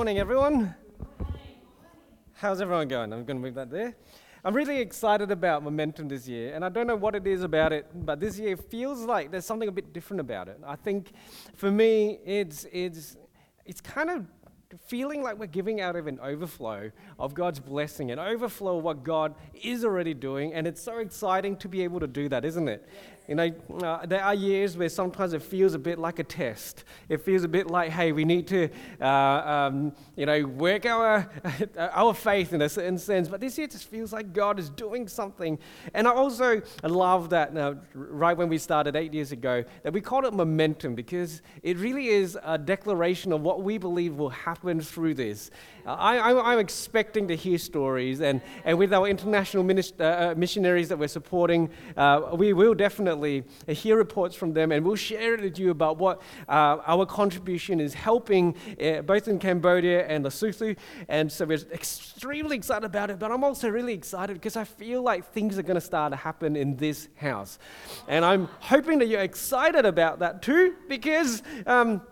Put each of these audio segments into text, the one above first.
morning, everyone. How's everyone going? I'm going to move that there. I'm really excited about momentum this year, and I don't know what it is about it, but this year feels like there's something a bit different about it. I think for me, it's, it's, it's kind of feeling like we're giving out of an overflow of God's blessing, an overflow of what God is already doing, and it's so exciting to be able to do that, isn't it? You know, uh, there are years where sometimes it feels a bit like a test. It feels a bit like, hey, we need to, uh, um, you know, work our, our faith in a certain sense. But this year just feels like God is doing something. And I also love that uh, right when we started eight years ago, that we called it momentum because it really is a declaration of what we believe will happen through this. Uh, I, am expecting to hear stories, and, and with our international uh, missionaries that we're supporting, we will definitely hear reports from them, and we'll share it with you about what uh, our contribution is helping uh, both in Cambodia and Lesotho. And so we're extremely excited about it, but I'm also really excited because I feel like things are going to start to happen in this house. And I'm hoping that you're excited about that too, because. Um,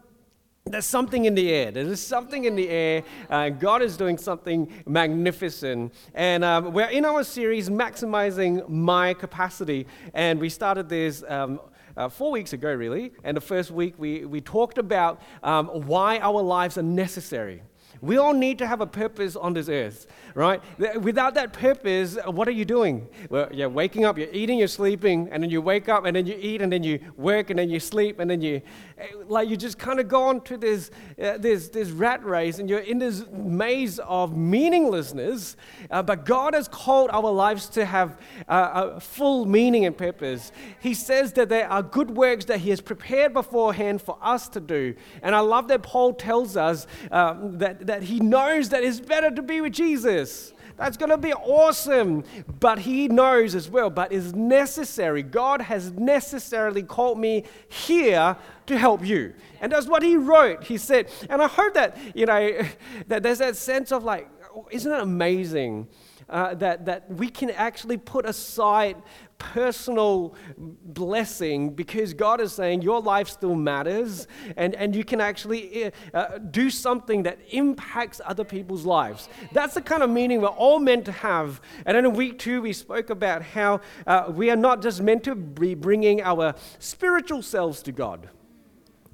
there's something in the air. There's something in the air. Uh, God is doing something magnificent. And um, we're in our series, Maximizing My Capacity. And we started this. Um, uh, four weeks ago, really. And the first week, we, we talked about um, why our lives are necessary. We all need to have a purpose on this earth, right? Without that purpose, what are you doing? Well, you're waking up, you're eating, you're sleeping, and then you wake up, and then you eat, and then you work, and then you sleep, and then you, eh, like, you just kind of go on to this, uh, this, this rat race, and you're in this maze of meaninglessness. Uh, but God has called our lives to have uh, a full meaning and purpose. He says that there are good works that He has prepared beforehand for us to do. And I love that Paul tells us um, that that he knows that it's better to be with Jesus. That's going to be awesome. But he knows as well, but it's necessary. God has necessarily called me here to help you. And that's what he wrote. He said, and I hope that, you know, that there's that sense of like, oh, isn't it amazing uh, that, that we can actually put aside personal blessing because God is saying your life still matters and, and you can actually uh, uh, do something that impacts other people's lives. That's the kind of meaning we're all meant to have. And in week two, we spoke about how uh, we are not just meant to be bringing our spiritual selves to God.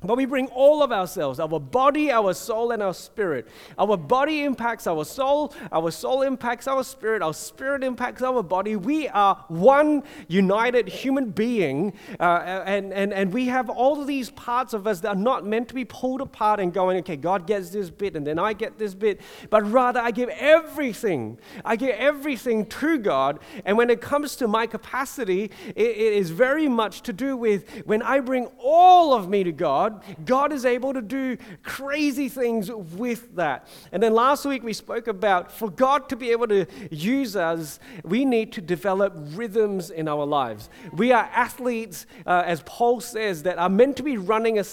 But we bring all of ourselves, our body, our soul, and our spirit. Our body impacts our soul, our soul impacts our spirit, our spirit impacts our body. We are one united human being, uh, and, and, and we have all these parts of us that are not meant to be pulled apart and going, okay, God gets this bit, and then I get this bit. But rather, I give everything. I give everything to God. And when it comes to my capacity, it, it is very much to do with when I bring all of me to God. God, is able to do crazy things with that. And then last week we spoke about for God to be able to use us, we need to develop rhythms in our lives. We are athletes, uh, as Paul says, that are meant to be running a,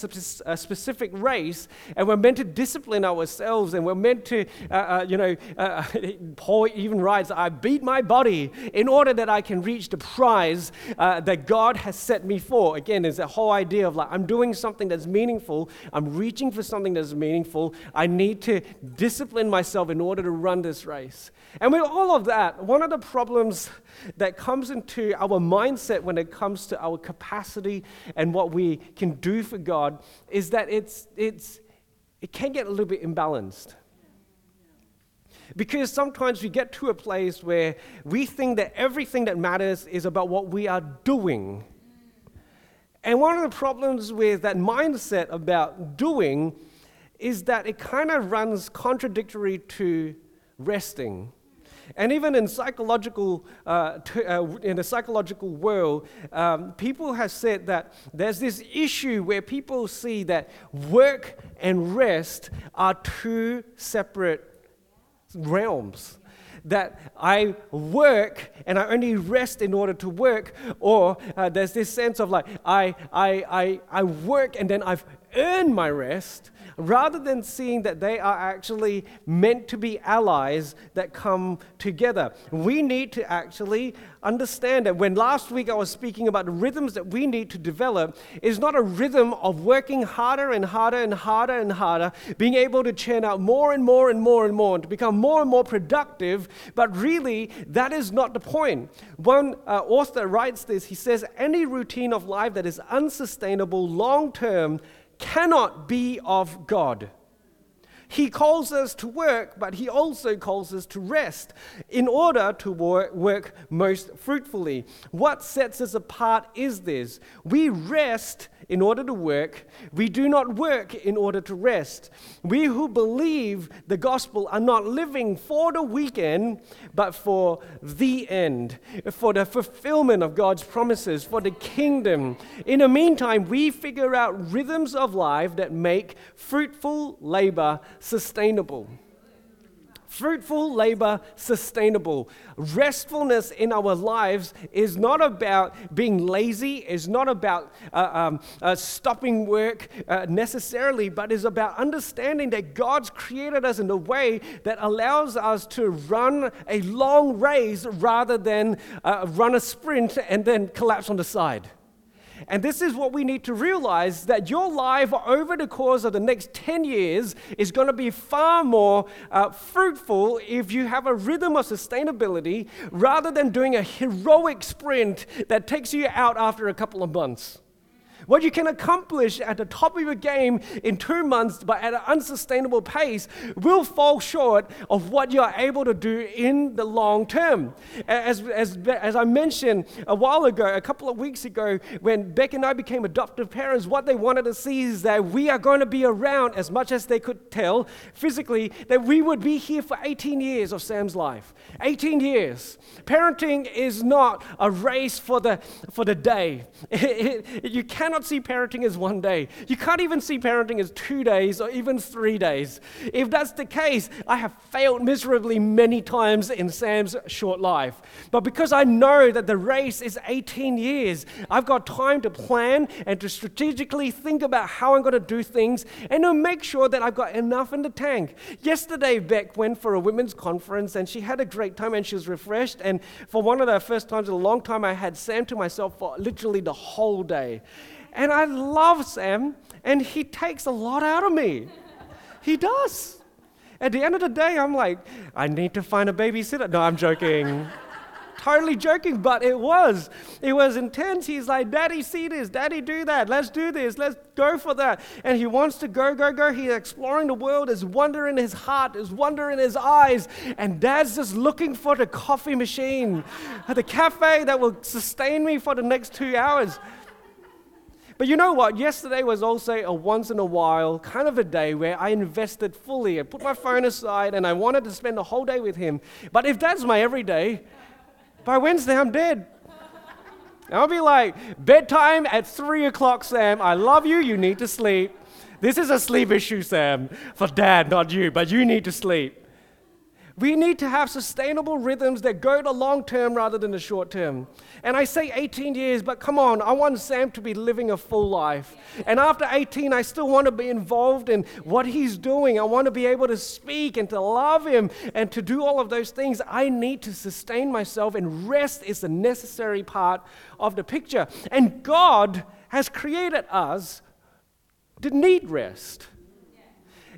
a, specific race, and we're meant to discipline ourselves, and we're meant to, uh, uh, you know, uh, Paul even writes, I beat my body in order that I can reach the prize uh, that God has set me for. Again, there's a whole idea of like, I'm doing something that's meaningful. I'm reaching for something that's meaningful. I need to discipline myself in order to run this race. And with all of that, one of the problems that comes into our mindset when it comes to our capacity and what we can do for God is that it's, it's, it can get a little bit imbalanced. Because sometimes we get to a place where we think that everything that matters is about what we are doing and one of the problems with that mindset about doing is that it kind of runs contradictory to resting. And even in psychological, uh, t- uh, in the psychological world, um, people have said that there's this issue where people see that work and rest are two separate realms that I work and I only rest in order to work, or uh, there's this sense of like I, I, I, I work and then I've earn my rest, rather than seeing that they are actually meant to be allies that come together. We need to actually understand that when last week I was speaking about the rhythms that we need to develop, is not a rhythm of working harder and harder and harder and harder, being able to churn out more and more and more and more, and to become more and more productive, but really, that is not the point. One uh, author writes this he says, Any routine of life that is unsustainable long term cannot be of God. He calls us to work, but He also calls us to rest in order to work, most fruitfully. What sets us apart is this we rest in order to work. We do not work in order to rest. We who believe the gospel are not living for the weekend, but for the end, for the fulfillment of God's promises, for the kingdom. In the meantime, we figure out rhythms of life that make fruitful labor sustainable fruitful labor sustainable. Restfulness in our lives is not about being lazy, is not about uh, um, uh, stopping work uh, necessarily, but is about understanding that God's created us in a way that allows us to run a long race rather than uh, run a sprint and then collapse on the side. And this is what we need to realize that your life over the course of the next 10 years is going to be far more uh, fruitful if you have a rhythm of sustainability rather than doing a heroic sprint that takes you out after a couple of months. What you can accomplish at the top of your game in two months, but at an unsustainable pace, will fall short of what you are able to do in the long term. As, as, as I mentioned a while ago, a couple of weeks ago, when Beck and I became adoptive parents, what they wanted to see is that we are going to be around as much as they could tell physically, that we would be here for 18 years of Sam's life. 18 years. Parenting is not a race for the, for the day. you cannot cannot see parenting as one day. You can't even see parenting as two days or even three days. If that's the case, I have failed miserably many times in Sam's short life. But because I know that the race is 18 years, I've got time to plan and to strategically think about how I'm going to do things and to make sure that I've got enough in the tank. Yesterday, Beck went for a women's conference and she had a great time and she was refreshed. And for one of the first times in a long time, I had Sam to myself for literally the whole day. And I love Sam, and he takes a lot out of me. He does. At the end of the day, I'm like, I need to find a babysitter. No, I'm joking. totally joking, but it was. It was intense. He's like, Daddy, see this. Daddy, do that. Let's do this. Let's go for that. And he wants to go, go, go. He's exploring the world. There's wonder in his heart. There's wonder in his eyes. And Dad's just looking for the coffee machine, the cafe that will sustain me for the next two hours. But you know what? Yesterday was also a once in a while kind of a day where I invested fully. I put my phone aside and I wanted to spend the whole day with him. But if that's my everyday, by Wednesday I'm dead. I'll be like, bedtime at three o'clock, Sam. I love you. You need to sleep. This is a sleep issue, Sam, for dad, not you, but you need to sleep. We need to have sustainable rhythms that go the long term rather than the short term. And I say 18 years, but come on, I want Sam to be living a full life. And after 18, I still want to be involved in what he's doing. I want to be able to speak and to love him and to do all of those things. I need to sustain myself, and rest is a necessary part of the picture. And God has created us to need rest.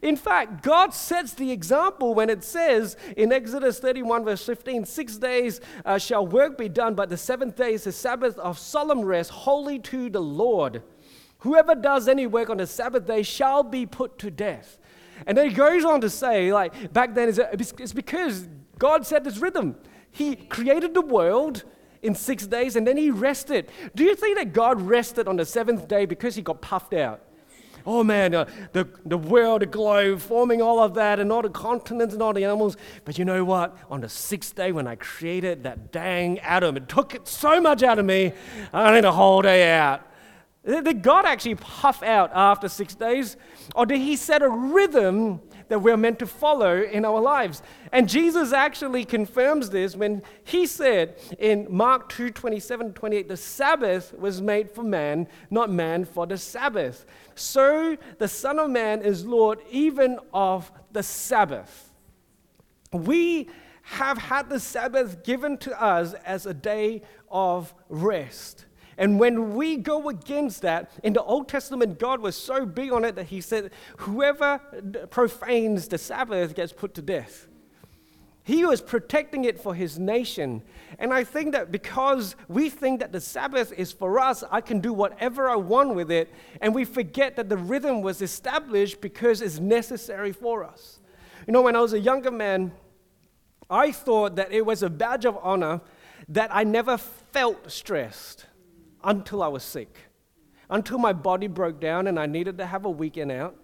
In fact, God sets the example when it says in Exodus 31, verse 15, six days uh, shall work be done, but the seventh day is the Sabbath of solemn rest, holy to the Lord. Whoever does any work on the Sabbath day shall be put to death. And then he goes on to say, like, back then, it's because God set this rhythm. He created the world in six days and then he rested. Do you think that God rested on the seventh day because he got puffed out? Oh man, uh, the, the world, the globe, forming all of that, and all the continents and all the animals. But you know what? On the sixth day, when I created that dang Adam, it took it so much out of me, I need a whole day out. Did God actually puff out after six days? Or did He set a rhythm that we're meant to follow in our lives? And Jesus actually confirms this when He said in Mark 2 27 28, the Sabbath was made for man, not man for the Sabbath. So the Son of Man is Lord even of the Sabbath. We have had the Sabbath given to us as a day of rest. And when we go against that, in the Old Testament, God was so big on it that He said, Whoever profanes the Sabbath gets put to death. He was protecting it for His nation. And I think that because we think that the Sabbath is for us, I can do whatever I want with it, and we forget that the rhythm was established because it's necessary for us. You know, when I was a younger man, I thought that it was a badge of honor that I never felt stressed until I was sick, until my body broke down and I needed to have a weekend out.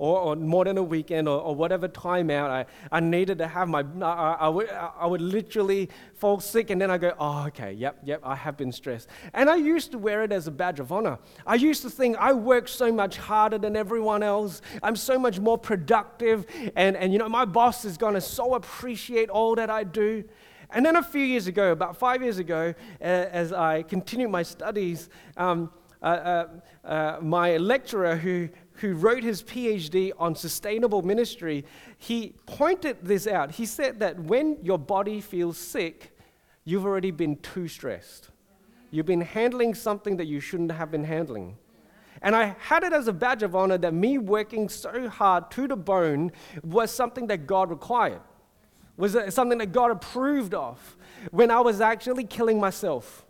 Or, or more than a weekend, or, or, whatever time out, I, I needed to have my, I, I, would, I would literally fall sick, and then I go, oh, okay, yep, yep, I have been stressed. And I used to wear it as a badge of honor. I used to think I work so much harder than everyone else, I'm so much more productive, and, and you know, my boss is going to so appreciate all that I do. And then a few years ago, about five years ago, uh, as I continued my studies, um, uh, uh, uh, my lecturer who, who wrote his PhD on sustainable ministry, he pointed this out. He said that when your body feels sick, you've already been too stressed. You've been handling something that you shouldn't have been handling. And I had it as a badge of honor that me working so hard to the bone was something that God required was something that God approved of when I was actually killing myself.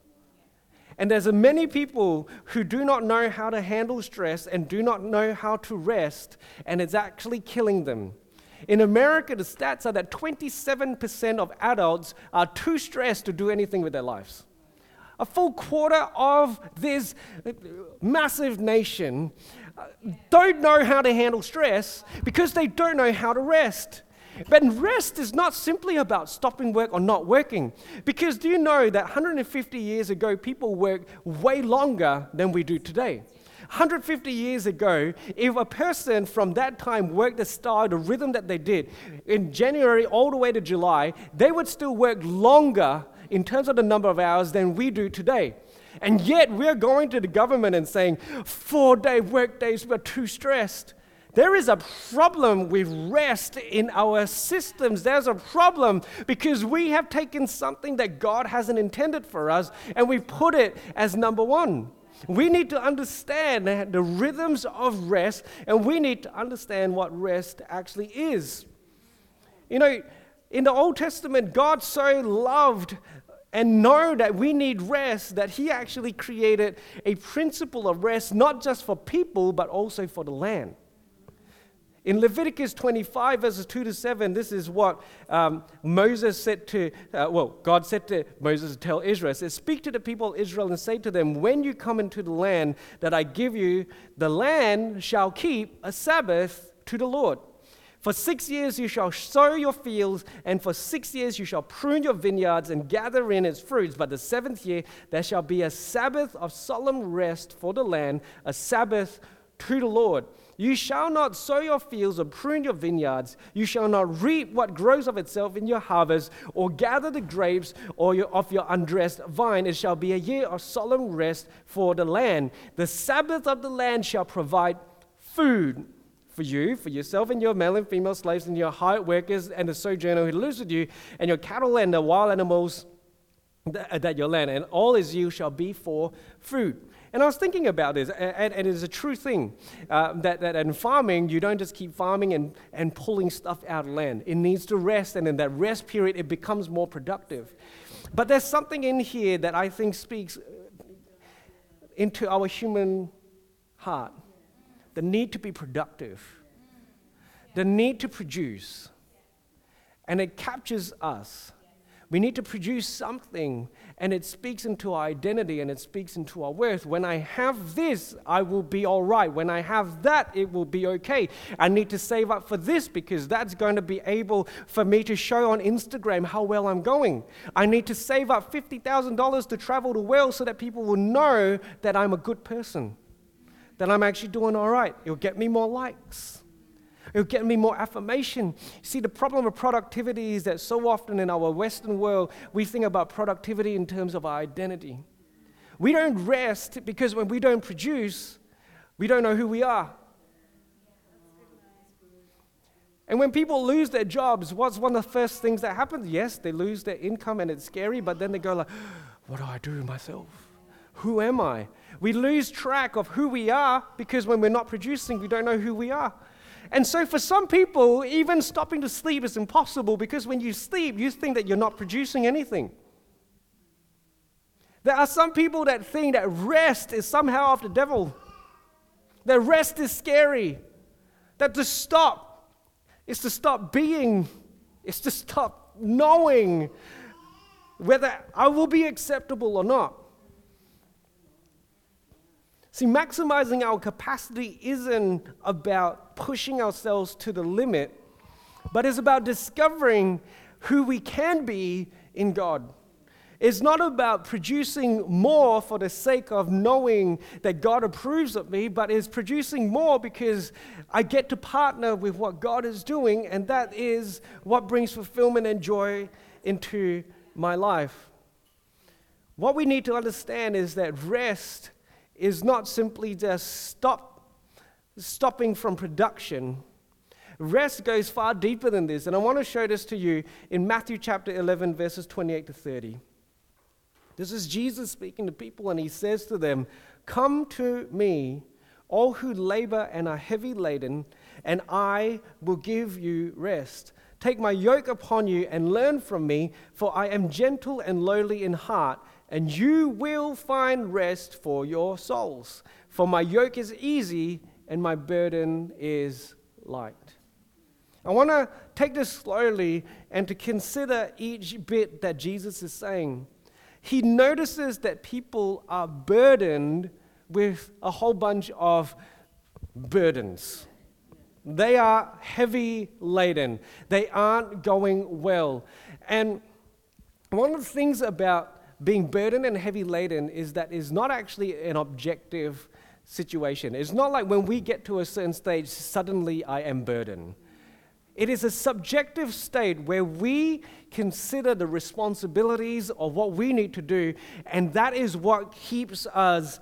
And there's many people who do not know how to handle stress and do not know how to rest, and it's actually killing them. In America, the stats are that 27% of adults are too stressed to do anything with their lives. A full quarter of this massive nation uh, don't know how to handle stress because they don't know how to rest. But rest is not simply about stopping work or not working. Because do you know that 150 years ago, people worked way longer than we do today? 150 years ago, if a person from that time worked the style, the rhythm that they did, in January all the way to July, they would still work longer in terms of the number of hours than we do today. And yet, we're going to the government and saying, four day work days, we're too stressed. There is a problem with rest in our systems. There's a problem because we have taken something that God hasn't intended for us and we put it as number one. We need to understand the rhythms of rest and we need to understand what rest actually is. You know, in the Old Testament, God so loved and know that we need rest, that He actually created a principle of rest, not just for people, but also for the land. In Leviticus 25, verses 2 to 7, this is what um, Moses said to, uh, well, God said to Moses to tell Israel, says, Speak to the people of Israel and say to them, When you come into the land that I give you, the land shall keep a Sabbath to the Lord. For six years you shall sow your fields, and for six years you shall prune your vineyards and gather in its fruits. But the seventh year there shall be a Sabbath of solemn rest for the land, a Sabbath to the Lord. You shall not sow your fields or prune your vineyards. You shall not reap what grows of itself in your harvest, or gather the grapes or your, of your undressed vine. It shall be a year of solemn rest for the land. The Sabbath of the land shall provide food for you, for yourself and your male and female slaves, and your hired workers, and the sojourner who lives with you, and your cattle and the wild animals that, your land, and all his yield shall be for food. And I was thinking about this, and, and it is a true thing uh, that, that in farming, you don't just keep farming and, and pulling stuff out of land. It needs to rest, and in that rest period, it becomes more productive. But there's something in here that I think speaks into our human heart the need to be productive, the need to produce. And it captures us We need to produce something, and it speaks into our identity and it speaks into our worth. When I have this, I will be all right. When I have that, it will be okay. I need to save up for this because that's going to be able for me to show on Instagram how well I'm going. I need to save up $50,000 to travel the world so that people will know that I'm a good person, that I'm actually doing all right. It'll get me more likes. It'll get me more affirmation. See, the problem with productivity is that so often in our Western world, we think about productivity in terms of our identity. We don't rest because when we don't produce, we don't know who we are. And when people lose their jobs, what's one of the first things that happens? Yes, they lose their income and it's scary, but then they go like, what do I do myself? Who am I? We lose track of who we are because when we're not producing, we don't know who we are. And so, for some people, even stopping to sleep is impossible because when you sleep, you think that you're not producing anything. There are some people that think that rest is somehow of the devil, that rest is scary, that to stop is to stop being, is to stop knowing whether I will be acceptable or not. See, maximizing our capacity isn't about pushing ourselves to the limit, but it's about discovering who we can be in God. It's not about producing more for the sake of knowing that God approves of me, but it's producing more because I get to partner with what God is doing, and that is what brings fulfillment and joy into my life. What we need to understand is that rest is not simply just stop, stopping from production. Rest goes far deeper than this. And I want to show this to you in Matthew chapter 11, verses 28 to 30. This is Jesus speaking to people, and he says to them, Come to me, all who labor and are heavy laden, and I will give you rest. Take my yoke upon you and learn from me, for I am gentle and lowly in heart and you will find rest for your souls. For my yoke is easy and my burden is light. I want to take this slowly and to consider each bit that Jesus is saying. He notices that people are burdened with a whole bunch of burdens. They are heavy laden. They aren't going well. And one of the things about being burdened and heavy laden is that is not actually an objective situation. It's not like when we get to a certain stage, suddenly I am burdened. It is a subjective state where we consider the responsibilities of what we need to do, and that is what keeps us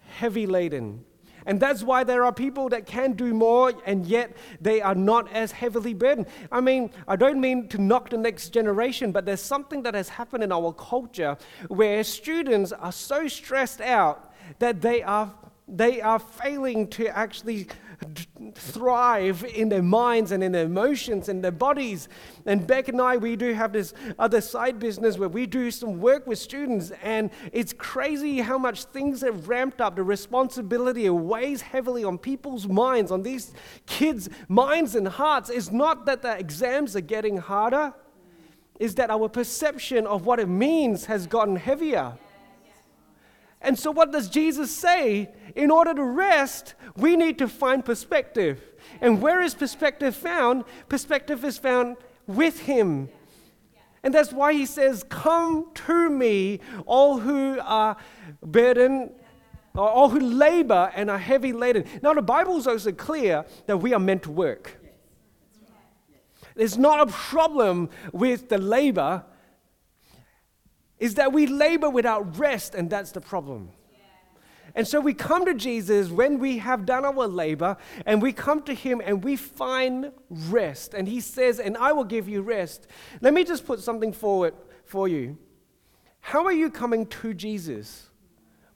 heavy laden. And that's why there are people that can do more and yet they are not as heavily burdened. I mean, I don't mean to knock the next generation, but there's something that has happened in our culture where students are so stressed out that they are, they are failing to actually thrive in their minds and in their emotions and their bodies. And Beck and I, we do have this other side business where we do some work with students, and it's crazy how much things have ramped up. The responsibility weighs heavily on people's minds, on these kids' minds and hearts. It's not that the exams are getting harder, it's that our perception of what it means has gotten heavier. And so, what does Jesus say? In order to rest, we need to find perspective. And where is perspective found? Perspective is found with Him. And that's why He says, Come to me, all who are burdened, all who labor and are heavy laden. Now, the Bible is also clear that we are meant to work. There's not a problem with the labor is that we labor without rest, and that's the problem. And so we come to Jesus when we have done our labor, and we come to Him and we find rest. And He says, And I will give you rest. Let me just put something forward for you. How are you coming to Jesus?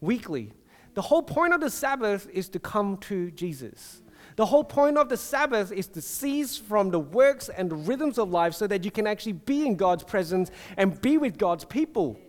Weekly. The whole point of the Sabbath is to come to Jesus. The whole point of the Sabbath is to cease from the works and the rhythms of life so that you can actually be in God's presence and be with God's people.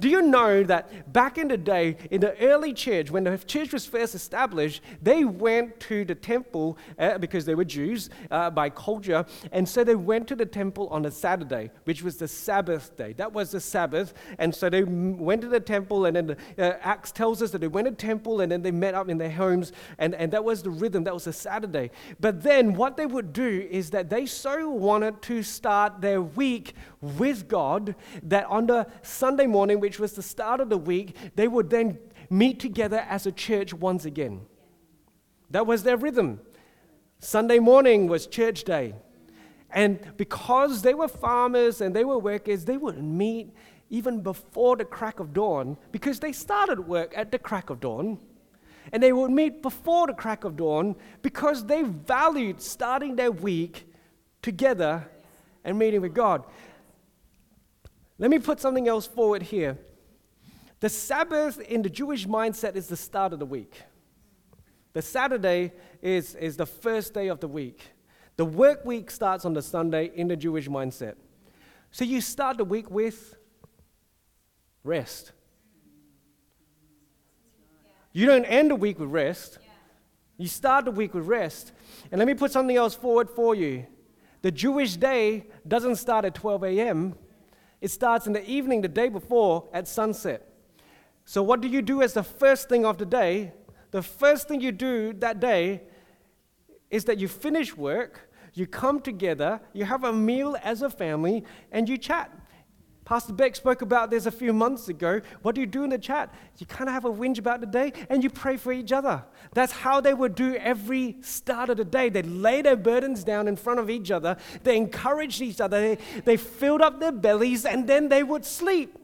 Do you know that back in the day, in the early church, when the church was first established, they went to the temple uh, because they were Jews uh, by culture, and so they went to the temple on a Saturday, which was the Sabbath day. That was the Sabbath, and so they went to the temple, and then the, uh, Acts tells us that they went to the temple, and then they met up in their homes, and, and that was the rhythm. That was a Saturday. But then what they would do is that they so wanted to start their week with God that on the Sunday morning, which was the start of the week, they would then meet together as a church once again. That was their rhythm. Sunday morning was church day. And because they were farmers and they were workers, they would meet even before the crack of dawn because they started work at the crack of dawn. And they would meet before the crack of dawn because they valued starting their week together and meeting with God. Let me put something else forward here. The Sabbath in the Jewish mindset is the start of the week. The Saturday is, is the first day of the week. The work week starts on the Sunday in the Jewish mindset. So you start the week with rest. You don't end the week with rest. You start the week with rest. And let me put something else forward for you. The Jewish day doesn't start at 12 a.m., it starts in the evening the day before at sunset. So, what do you do as the first thing of the day? The first thing you do that day is that you finish work, you come together, you have a meal as a family, and you chat. Pastor Beck spoke about this a few months ago. What do you do in the chat? You kind of have a whinge about the day and you pray for each other. That's how they would do every start of the day. They lay their burdens down in front of each other, they encouraged each other, they, they filled up their bellies, and then they would sleep.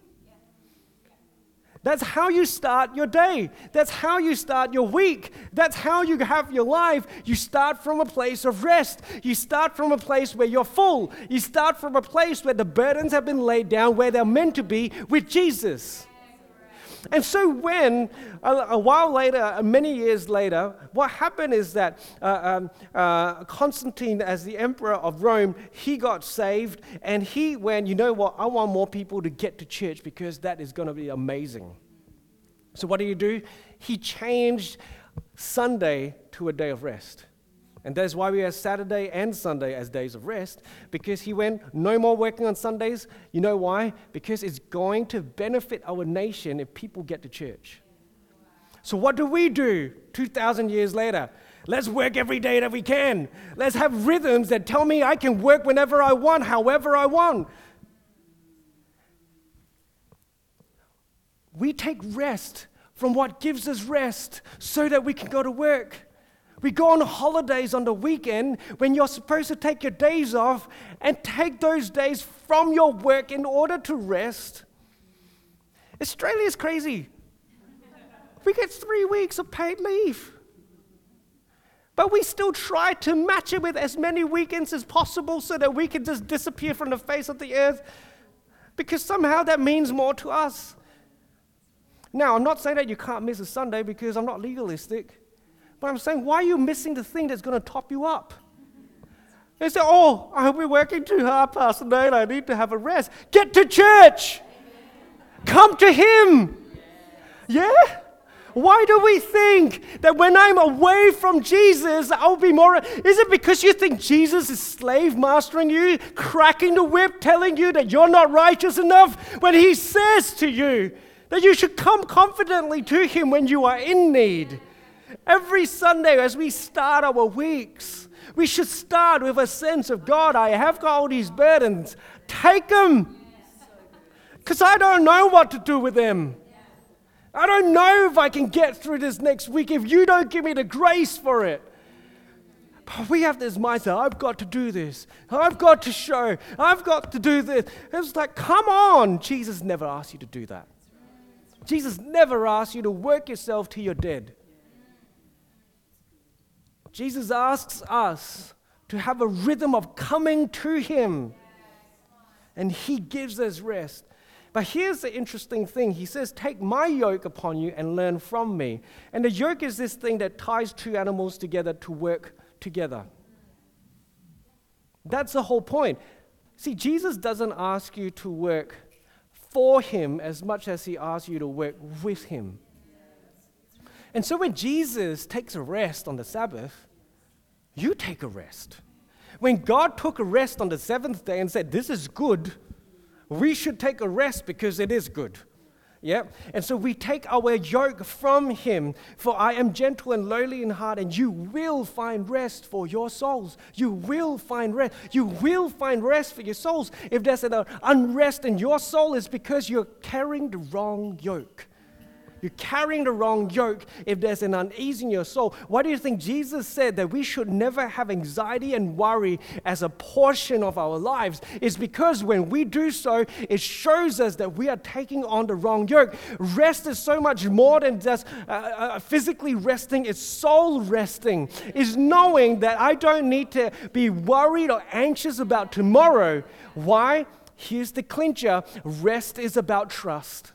That's how you start your day. That's how you start your week. That's how you have your life. You start from a place of rest. You start from a place where you're full. You start from a place where the burdens have been laid down, where they're meant to be with Jesus. And so, when a, a, while later, many years later, what happened is that uh, um, uh, Constantine, as the emperor of Rome, he got saved and he went, you know what, I want more people to get to church because that is going to be amazing. So, what did he do? He changed Sunday to a day of rest. And that's why we have Saturday and Sunday as days of rest, because he went, no more working on Sundays. You know why? Because it's going to benefit our nation if people get to church. So, what do we do 2,000 years later? Let's work every day that we can. Let's have rhythms that tell me I can work whenever I want, however I want. We take rest from what gives us rest so that we can go to work. We go on holidays on the weekend when you're supposed to take your days off and take those days from your work in order to rest. Australia is crazy. We get three weeks of paid leave. But we still try to match it with as many weekends as possible so that we can just disappear from the face of the earth because somehow that means more to us. Now, I'm not saying that you can't miss a Sunday because I'm not legalistic, but I'm saying, why are you missing the thing that's going to top you up? They say, oh, I've been working too hard, Pastor Nate. I need to have a rest. Get to church. Come to Him. Yeah? Why do we think that when I'm away from Jesus, I'll be more? Is it because you think Jesus is slave mastering you, cracking the whip, telling you that you're not righteous enough? When He says to you, that you should come confidently to Him when you are in need. Every Sunday, as we start our weeks, we should start with a sense of God, I have got all these burdens. Take them. Because I don't know what to do with them. I don't know if I can get through this next week if you don't give me the grace for it. But we have this mindset I've got to do this. I've got to show. I've got to do this. It's like, come on. Jesus never asked you to do that. Jesus never asked you to work yourself till you're dead. Jesus asks us to have a rhythm of coming to Him, and He gives us rest. But here's the interesting thing He says, Take my yoke upon you and learn from me. And the yoke is this thing that ties two animals together to work together. That's the whole point. See, Jesus doesn't ask you to work for Him as much as He asks you to work with Him. And so when Jesus takes a rest on the Sabbath, you take a rest. When God took a rest on the seventh day and said, This is good, we should take a rest because it is good. Yeah? And so we take our yoke from him. For I am gentle and lowly in heart, and you will find rest for your souls. You will find rest. You will find rest for your souls. If there's an unrest in your soul, it's because you're carrying the wrong yoke. You're carrying the wrong yoke if there's an unease in your soul. Why do you think Jesus said that we should never have anxiety and worry as a portion of our lives? It's because when we do so, it shows us that we are taking on the wrong yoke. Rest is so much more than just uh, uh, physically resting, it's soul resting. Is knowing that I don't need to be worried or anxious about tomorrow. Why? Here's the clincher rest is about trust.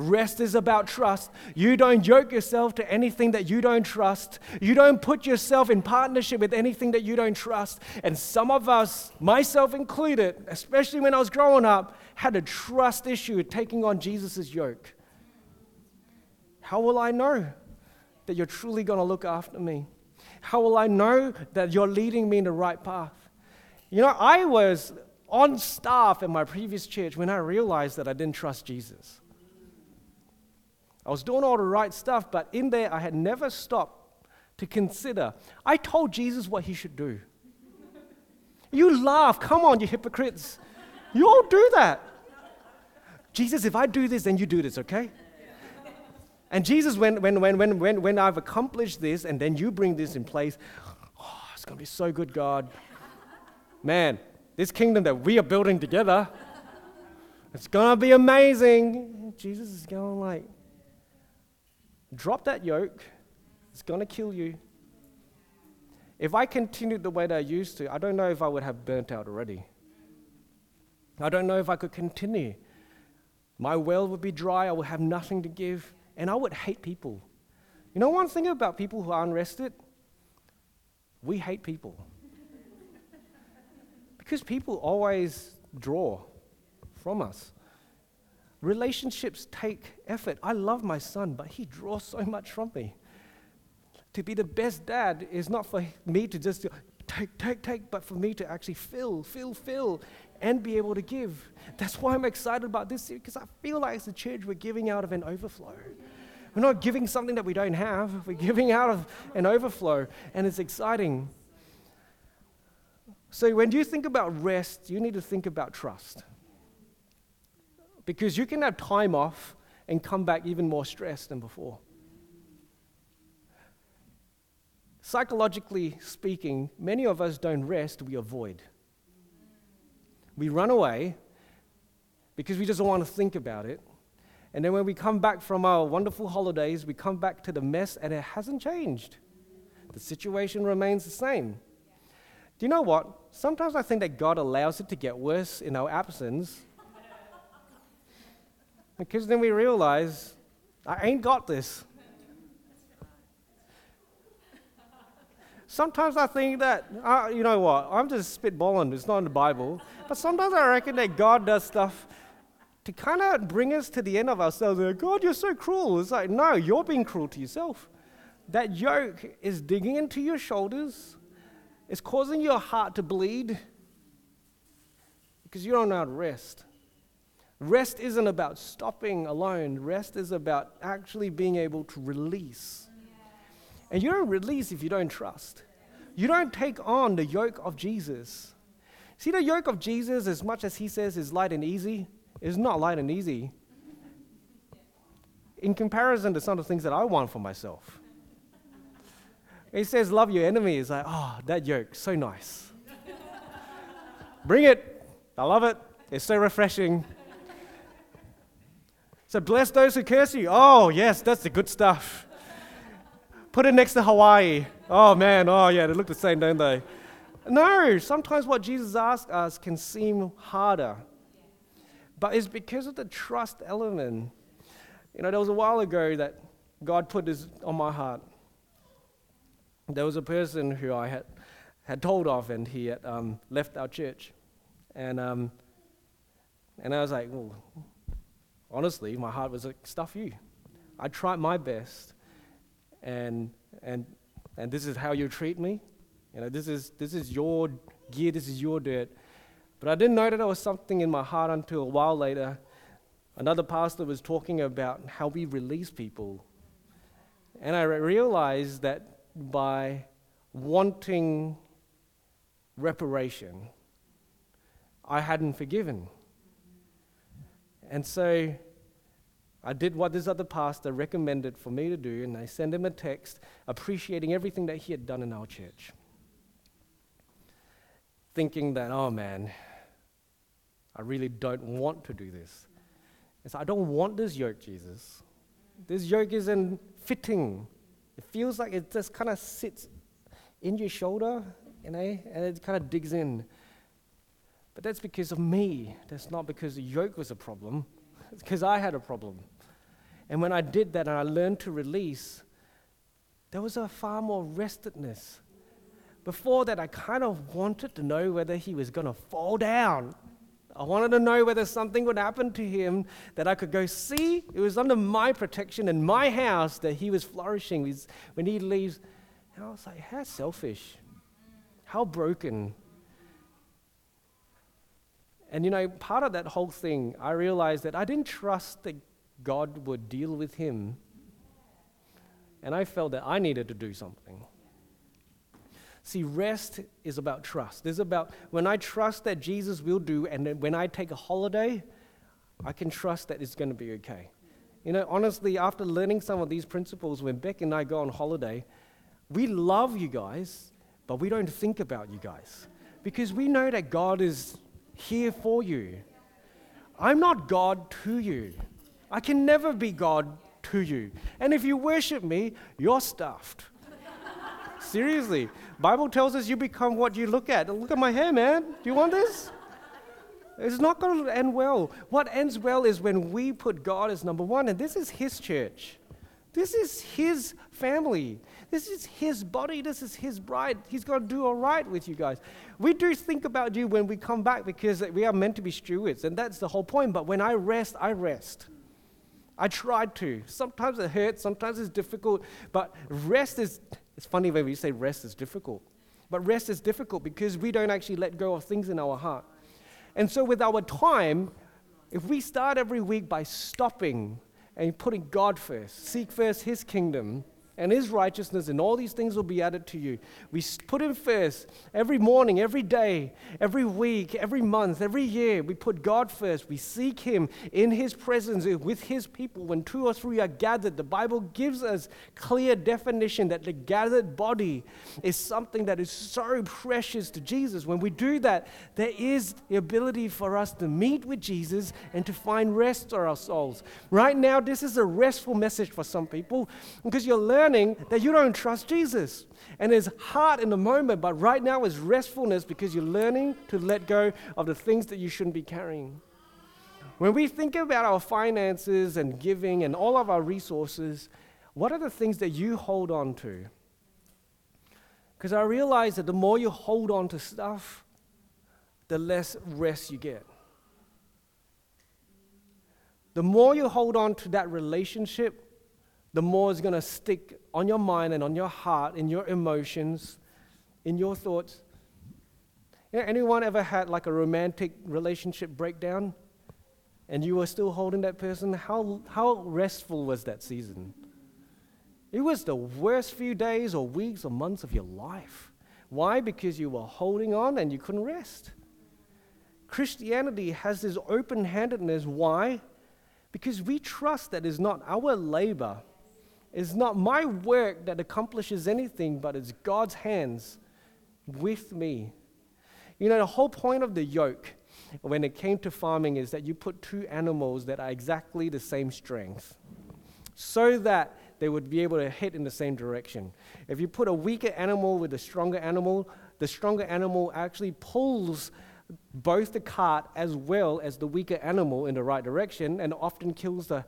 Rest is about trust. You don't yoke yourself to anything that you don't trust. You don't put yourself in partnership with anything that you don't trust. And some of us, myself included, especially when I was growing up, had a trust issue taking on Jesus' yoke. How will I know that you're truly going to look after me? How will I know that you're leading me in the right path? You know, I was on staff at my previous church when I realized that I didn't trust Jesus. I was doing all the right stuff, but in there I had never stopped to consider. I told Jesus what he should do. You laugh. Come on, you hypocrites. You all do that. Jesus, if I do this, then you do this, okay? And Jesus, when, when, when, when, when, when I've accomplished this and then you bring this in place, oh, it's going to be so good, God. Man, this kingdom that we are building together, it's going to be amazing. Jesus is going like, Drop that yoke, it's going to kill you. If I continued the way that I used to, I don't know if I would have burnt out already. I don't know if I could continue. My well would be dry, I would have nothing to give, and I would hate people. You know one thing about people who are unrested? We hate people. because people always draw from us. Relationships take effort. I love my son, but he draws so much from me. To be the best dad is not for me to just take, take, take, but for me to actually fill, fill, fill, and be able to give. That's why I'm excited about this because I feel like as a church we're giving out of an overflow. We're not giving something that we don't have, we're giving out of an overflow, and it's exciting. So when you think about rest, you need to think about trust because you can have time off and come back even more stressed than before. Psychologically speaking, many of us don't rest, we avoid. We run away because we just don't want to think about it. And then when we come back from our wonderful holidays, we come back to the mess and it hasn't changed. The situation remains the same. Do you know what? Sometimes I think that God allows it to get worse in our absence because then we realize, I ain't got this. Sometimes I think that, uh, you know what, I'm just spitballing, it's not in the Bible. But sometimes I reckon that God does stuff to kind of bring us to the end of ourselves. Like, God, you're so cruel. It's like, no, you're being cruel to yourself. That yoke is digging into your shoulders, it's causing your heart to bleed because you don't know how to rest. Rest isn't about stopping alone, rest is about actually being able to release. And you don't release if you don't trust. You don't take on the yoke of Jesus. See, the yoke of Jesus, as much as he says is light and easy, is not light and easy in comparison to some of the things that I want for myself. He says, Love your enemies. Like, oh, that yoke, so nice. Bring it. I love it. It's so refreshing. So bless those who curse you. Oh, yes, that's the good stuff. Put it next to Hawaii. Oh, man. Oh, yeah, they look the same, don't they? No, sometimes what Jesus asks us can seem harder. But it's because of the trust element. You know, there was a while ago that God put this on my heart. There was a person who I had, had told of, and he had um, left our church. And, um, and I was like, well, honestly, my heart was like, stuff you. I tried my best, and, and, and this is how you treat me. You know, this is, this is your gear, this is your dirt. But I didn't know that there was something in my heart until a while later. Another pastor was talking about how we release people. And I realized that by wanting reparation, I hadn't forgiven. And so I did what this other pastor recommended for me to do, and I sent him a text appreciating everything that he had done in our church. Thinking that, oh man, I really don't want to do this. And so I don't want this yoke, Jesus. This yoke isn't fitting. It feels like it just kind of sits in your shoulder, you know, and it kind of digs in. But that's because of me. That's not because the yoke was a problem. It's because I had a problem. And when I did that and I learned to release, there was a far more restedness. Before that, I kind of wanted to know whether he was going to fall down. I wanted to know whether something would happen to him that I could go see. It was under my protection in my house that he was flourishing when he leaves. And I was like, how selfish, how broken. And you know, part of that whole thing, I realized that I didn't trust that God would deal with him. And I felt that I needed to do something. See, rest is about trust. It's about when I trust that Jesus will do, and when I take a holiday, I can trust that it's going to be okay. You know, honestly, after learning some of these principles, when Beck and I go on holiday, we love you guys, but we don't think about you guys because we know that God is here for you. I'm not God to you. I can never be God to you. And if you worship me, you're stuffed. Seriously. Bible tells us you become what you look at. Look at my hair, man. Do you want this? It's not going to end well. What ends well is when we put God as number one, and this is His church. This is His family. This is His body. This is His bride. He's going to do all right with you guys. We do think about you when we come back because we are meant to be stewards, and that's the whole point. But when I rest, I rest. I tried to. Sometimes it hurts, sometimes it's difficult, but rest is, it's funny when we say rest is difficult. But rest is difficult because we don't actually let go of things in our heart. And so, with our time, if we start every week by stopping and putting God first, seek first His kingdom, and his righteousness, and all these things will be added to you. We put him first every morning, every day, every week, every month, every year. We put God first. We seek him in his presence with his people. When two or three are gathered, the Bible gives us clear definition that the gathered body is something that is so precious to Jesus. When we do that, there is the ability for us to meet with Jesus and to find rest for our souls. Right now, this is a restful message for some people because you're learning that you don't trust Jesus. And it's hard in the moment, but right now is restfulness because you're learning to let go of the things that you shouldn't be carrying. When we think about our finances and giving and all of our resources, what are the things that you hold on to? Because I realize that the more you hold on to stuff, the less rest you get. The more you hold on to that relationship, the more it's going to stick on your mind and on your heart, in your emotions, in your thoughts. You know, anyone ever had like a romantic relationship breakdown and you were still holding that person? How, how restful was that season? It was the worst few days or weeks or months of your life. Why? Because you were holding on and you couldn't rest. Christianity has this open handedness. Why? Because we trust that it's not our labor it's not my work that accomplishes anything, but it's God's hands with me. You know, the whole point of the yoke when it came to farming is that you put two animals that are exactly the same strength so that they would be able to hit in the same direction. If you put a weaker animal with a stronger animal, the stronger animal actually pulls both the cart as well as the weaker animal in the right direction and often kills the,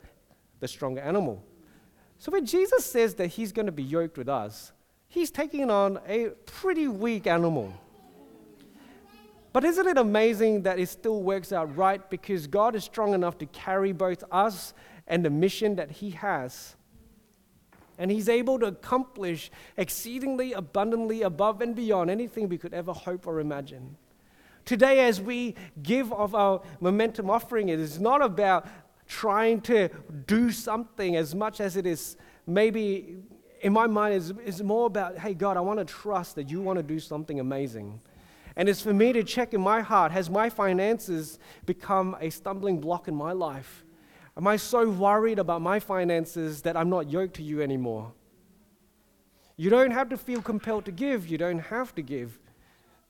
the stronger animal. So when Jesus says that he's going to be yoked with us, he's taking on a pretty weak animal. But isn't it amazing that it still works out right because God is strong enough to carry both us and the mission that He has? And He's able to accomplish exceedingly abundantly above and beyond anything we could ever hope or imagine. Today, as we give of our momentum offering, it is not about trying to do something as much as it is maybe in my mind is, is more about hey god i want to trust that you want to do something amazing. And it's for me to check in my heart has my finances become a stumbling block in my life? Am i so worried about my finances that i'm not yoked to you anymore? You don't have to feel compelled to give you don't have to give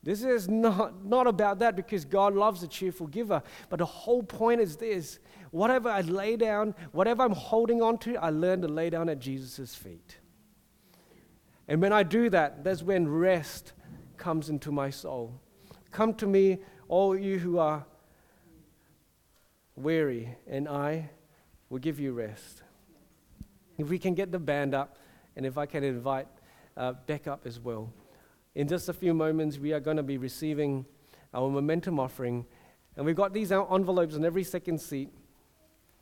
this is not, not about that because God loves a cheerful giver. But the whole point is this whatever I lay down, whatever I'm holding on to, I learn to lay down at Jesus' feet. And when I do that, that's when rest comes into my soul. Come to me, all you who are weary, and I will give you rest. If we can get the band up, and if I can invite uh, Beck up as well. In just a few moments, we are going to be receiving our momentum offering. And we've got these envelopes in every second seat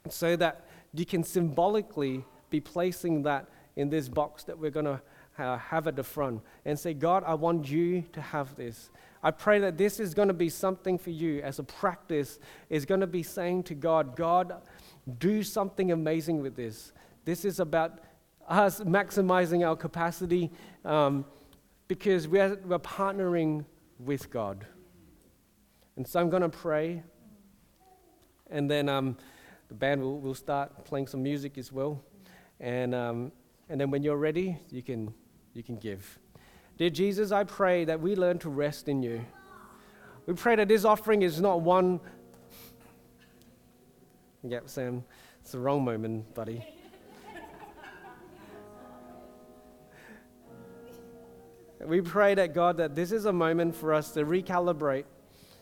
so that you can symbolically be placing that in this box that we're going to uh, have at the front and say, God, I want you to have this. I pray that this is going to be something for you as a practice, is going to be saying to God, God, do something amazing with this. This is about us maximizing our capacity. Um, because we're, we're partnering with God. And so I'm going to pray, and then um, the band will, will start playing some music as well. And, um, and then when you're ready, you can, you can give. Dear Jesus, I pray that we learn to rest in you. We pray that this offering is not one. Yep, Sam, it's the wrong moment, buddy. We pray that God, that this is a moment for us to recalibrate.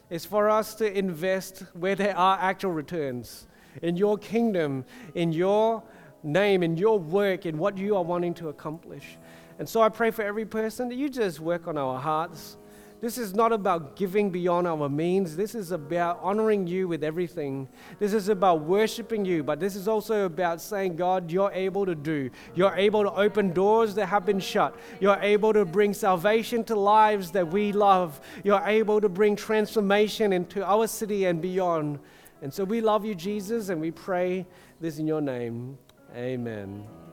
It's for us to invest where there are actual returns in your kingdom, in your name, in your work, in what you are wanting to accomplish. And so I pray for every person that you just work on our hearts this is not about giving beyond our means. This is about honoring you with everything. This is about worshiping you, but this is also about saying, God, you're able to do. You're able to open doors that have been shut. You're able to bring salvation to lives that we love. You're able to bring transformation into our city and beyond. And so we love you, Jesus, and we pray this in your name. Amen.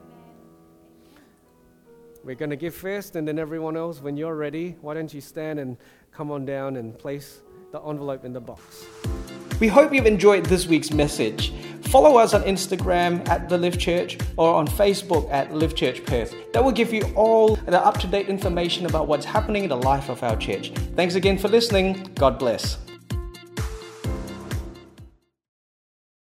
We're going to give first, and then everyone else, when you're ready, why don't you stand and come on down and place the envelope in the box. We hope you've enjoyed this week's message. Follow us on Instagram at The Live Church or on Facebook at Live Church Perth. That will give you all the up to date information about what's happening in the life of our church. Thanks again for listening. God bless.